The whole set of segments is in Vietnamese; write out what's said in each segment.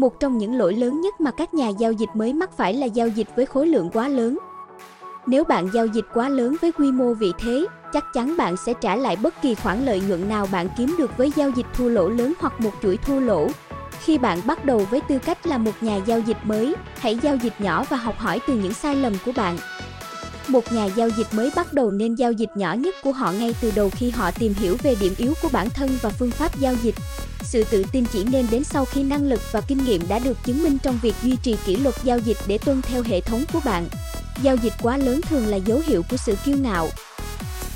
Một trong những lỗi lớn nhất mà các nhà giao dịch mới mắc phải là giao dịch với khối lượng quá lớn. Nếu bạn giao dịch quá lớn với quy mô vị thế, chắc chắn bạn sẽ trả lại bất kỳ khoản lợi nhuận nào bạn kiếm được với giao dịch thua lỗ lớn hoặc một chuỗi thua lỗ. Khi bạn bắt đầu với tư cách là một nhà giao dịch mới, hãy giao dịch nhỏ và học hỏi từ những sai lầm của bạn. Một nhà giao dịch mới bắt đầu nên giao dịch nhỏ nhất của họ ngay từ đầu khi họ tìm hiểu về điểm yếu của bản thân và phương pháp giao dịch. Sự tự tin chỉ nên đến sau khi năng lực và kinh nghiệm đã được chứng minh trong việc duy trì kỷ luật giao dịch để tuân theo hệ thống của bạn. Giao dịch quá lớn thường là dấu hiệu của sự kiêu ngạo.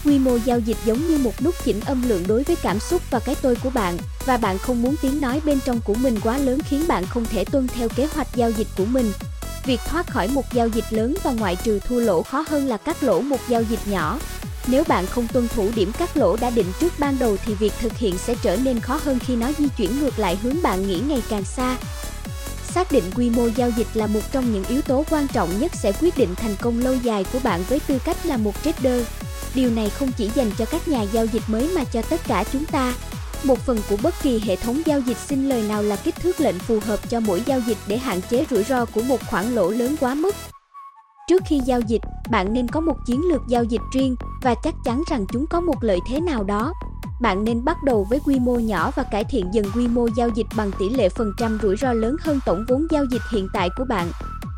Quy mô giao dịch giống như một nút chỉnh âm lượng đối với cảm xúc và cái tôi của bạn, và bạn không muốn tiếng nói bên trong của mình quá lớn khiến bạn không thể tuân theo kế hoạch giao dịch của mình. Việc thoát khỏi một giao dịch lớn và ngoại trừ thua lỗ khó hơn là cắt lỗ một giao dịch nhỏ. Nếu bạn không tuân thủ điểm cắt lỗ đã định trước ban đầu thì việc thực hiện sẽ trở nên khó hơn khi nó di chuyển ngược lại hướng bạn nghĩ ngày càng xa. Xác định quy mô giao dịch là một trong những yếu tố quan trọng nhất sẽ quyết định thành công lâu dài của bạn với tư cách là một trader. Điều này không chỉ dành cho các nhà giao dịch mới mà cho tất cả chúng ta. Một phần của bất kỳ hệ thống giao dịch xin lời nào là kích thước lệnh phù hợp cho mỗi giao dịch để hạn chế rủi ro của một khoản lỗ lớn quá mức. Trước khi giao dịch, bạn nên có một chiến lược giao dịch riêng và chắc chắn rằng chúng có một lợi thế nào đó. Bạn nên bắt đầu với quy mô nhỏ và cải thiện dần quy mô giao dịch bằng tỷ lệ phần trăm rủi ro lớn hơn tổng vốn giao dịch hiện tại của bạn.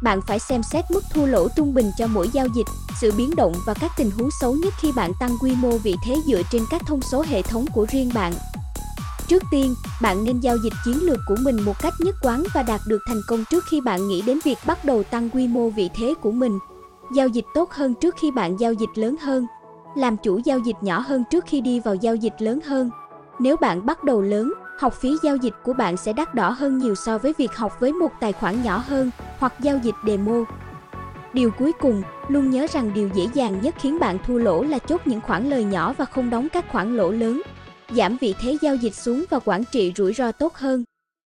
Bạn phải xem xét mức thua lỗ trung bình cho mỗi giao dịch, sự biến động và các tình huống xấu nhất khi bạn tăng quy mô vị thế dựa trên các thông số hệ thống của riêng bạn. Trước tiên, bạn nên giao dịch chiến lược của mình một cách nhất quán và đạt được thành công trước khi bạn nghĩ đến việc bắt đầu tăng quy mô vị thế của mình. Giao dịch tốt hơn trước khi bạn giao dịch lớn hơn. Làm chủ giao dịch nhỏ hơn trước khi đi vào giao dịch lớn hơn. Nếu bạn bắt đầu lớn, học phí giao dịch của bạn sẽ đắt đỏ hơn nhiều so với việc học với một tài khoản nhỏ hơn hoặc giao dịch demo. Điều cuối cùng, luôn nhớ rằng điều dễ dàng nhất khiến bạn thua lỗ là chốt những khoản lời nhỏ và không đóng các khoản lỗ lớn giảm vị thế giao dịch xuống và quản trị rủi ro tốt hơn.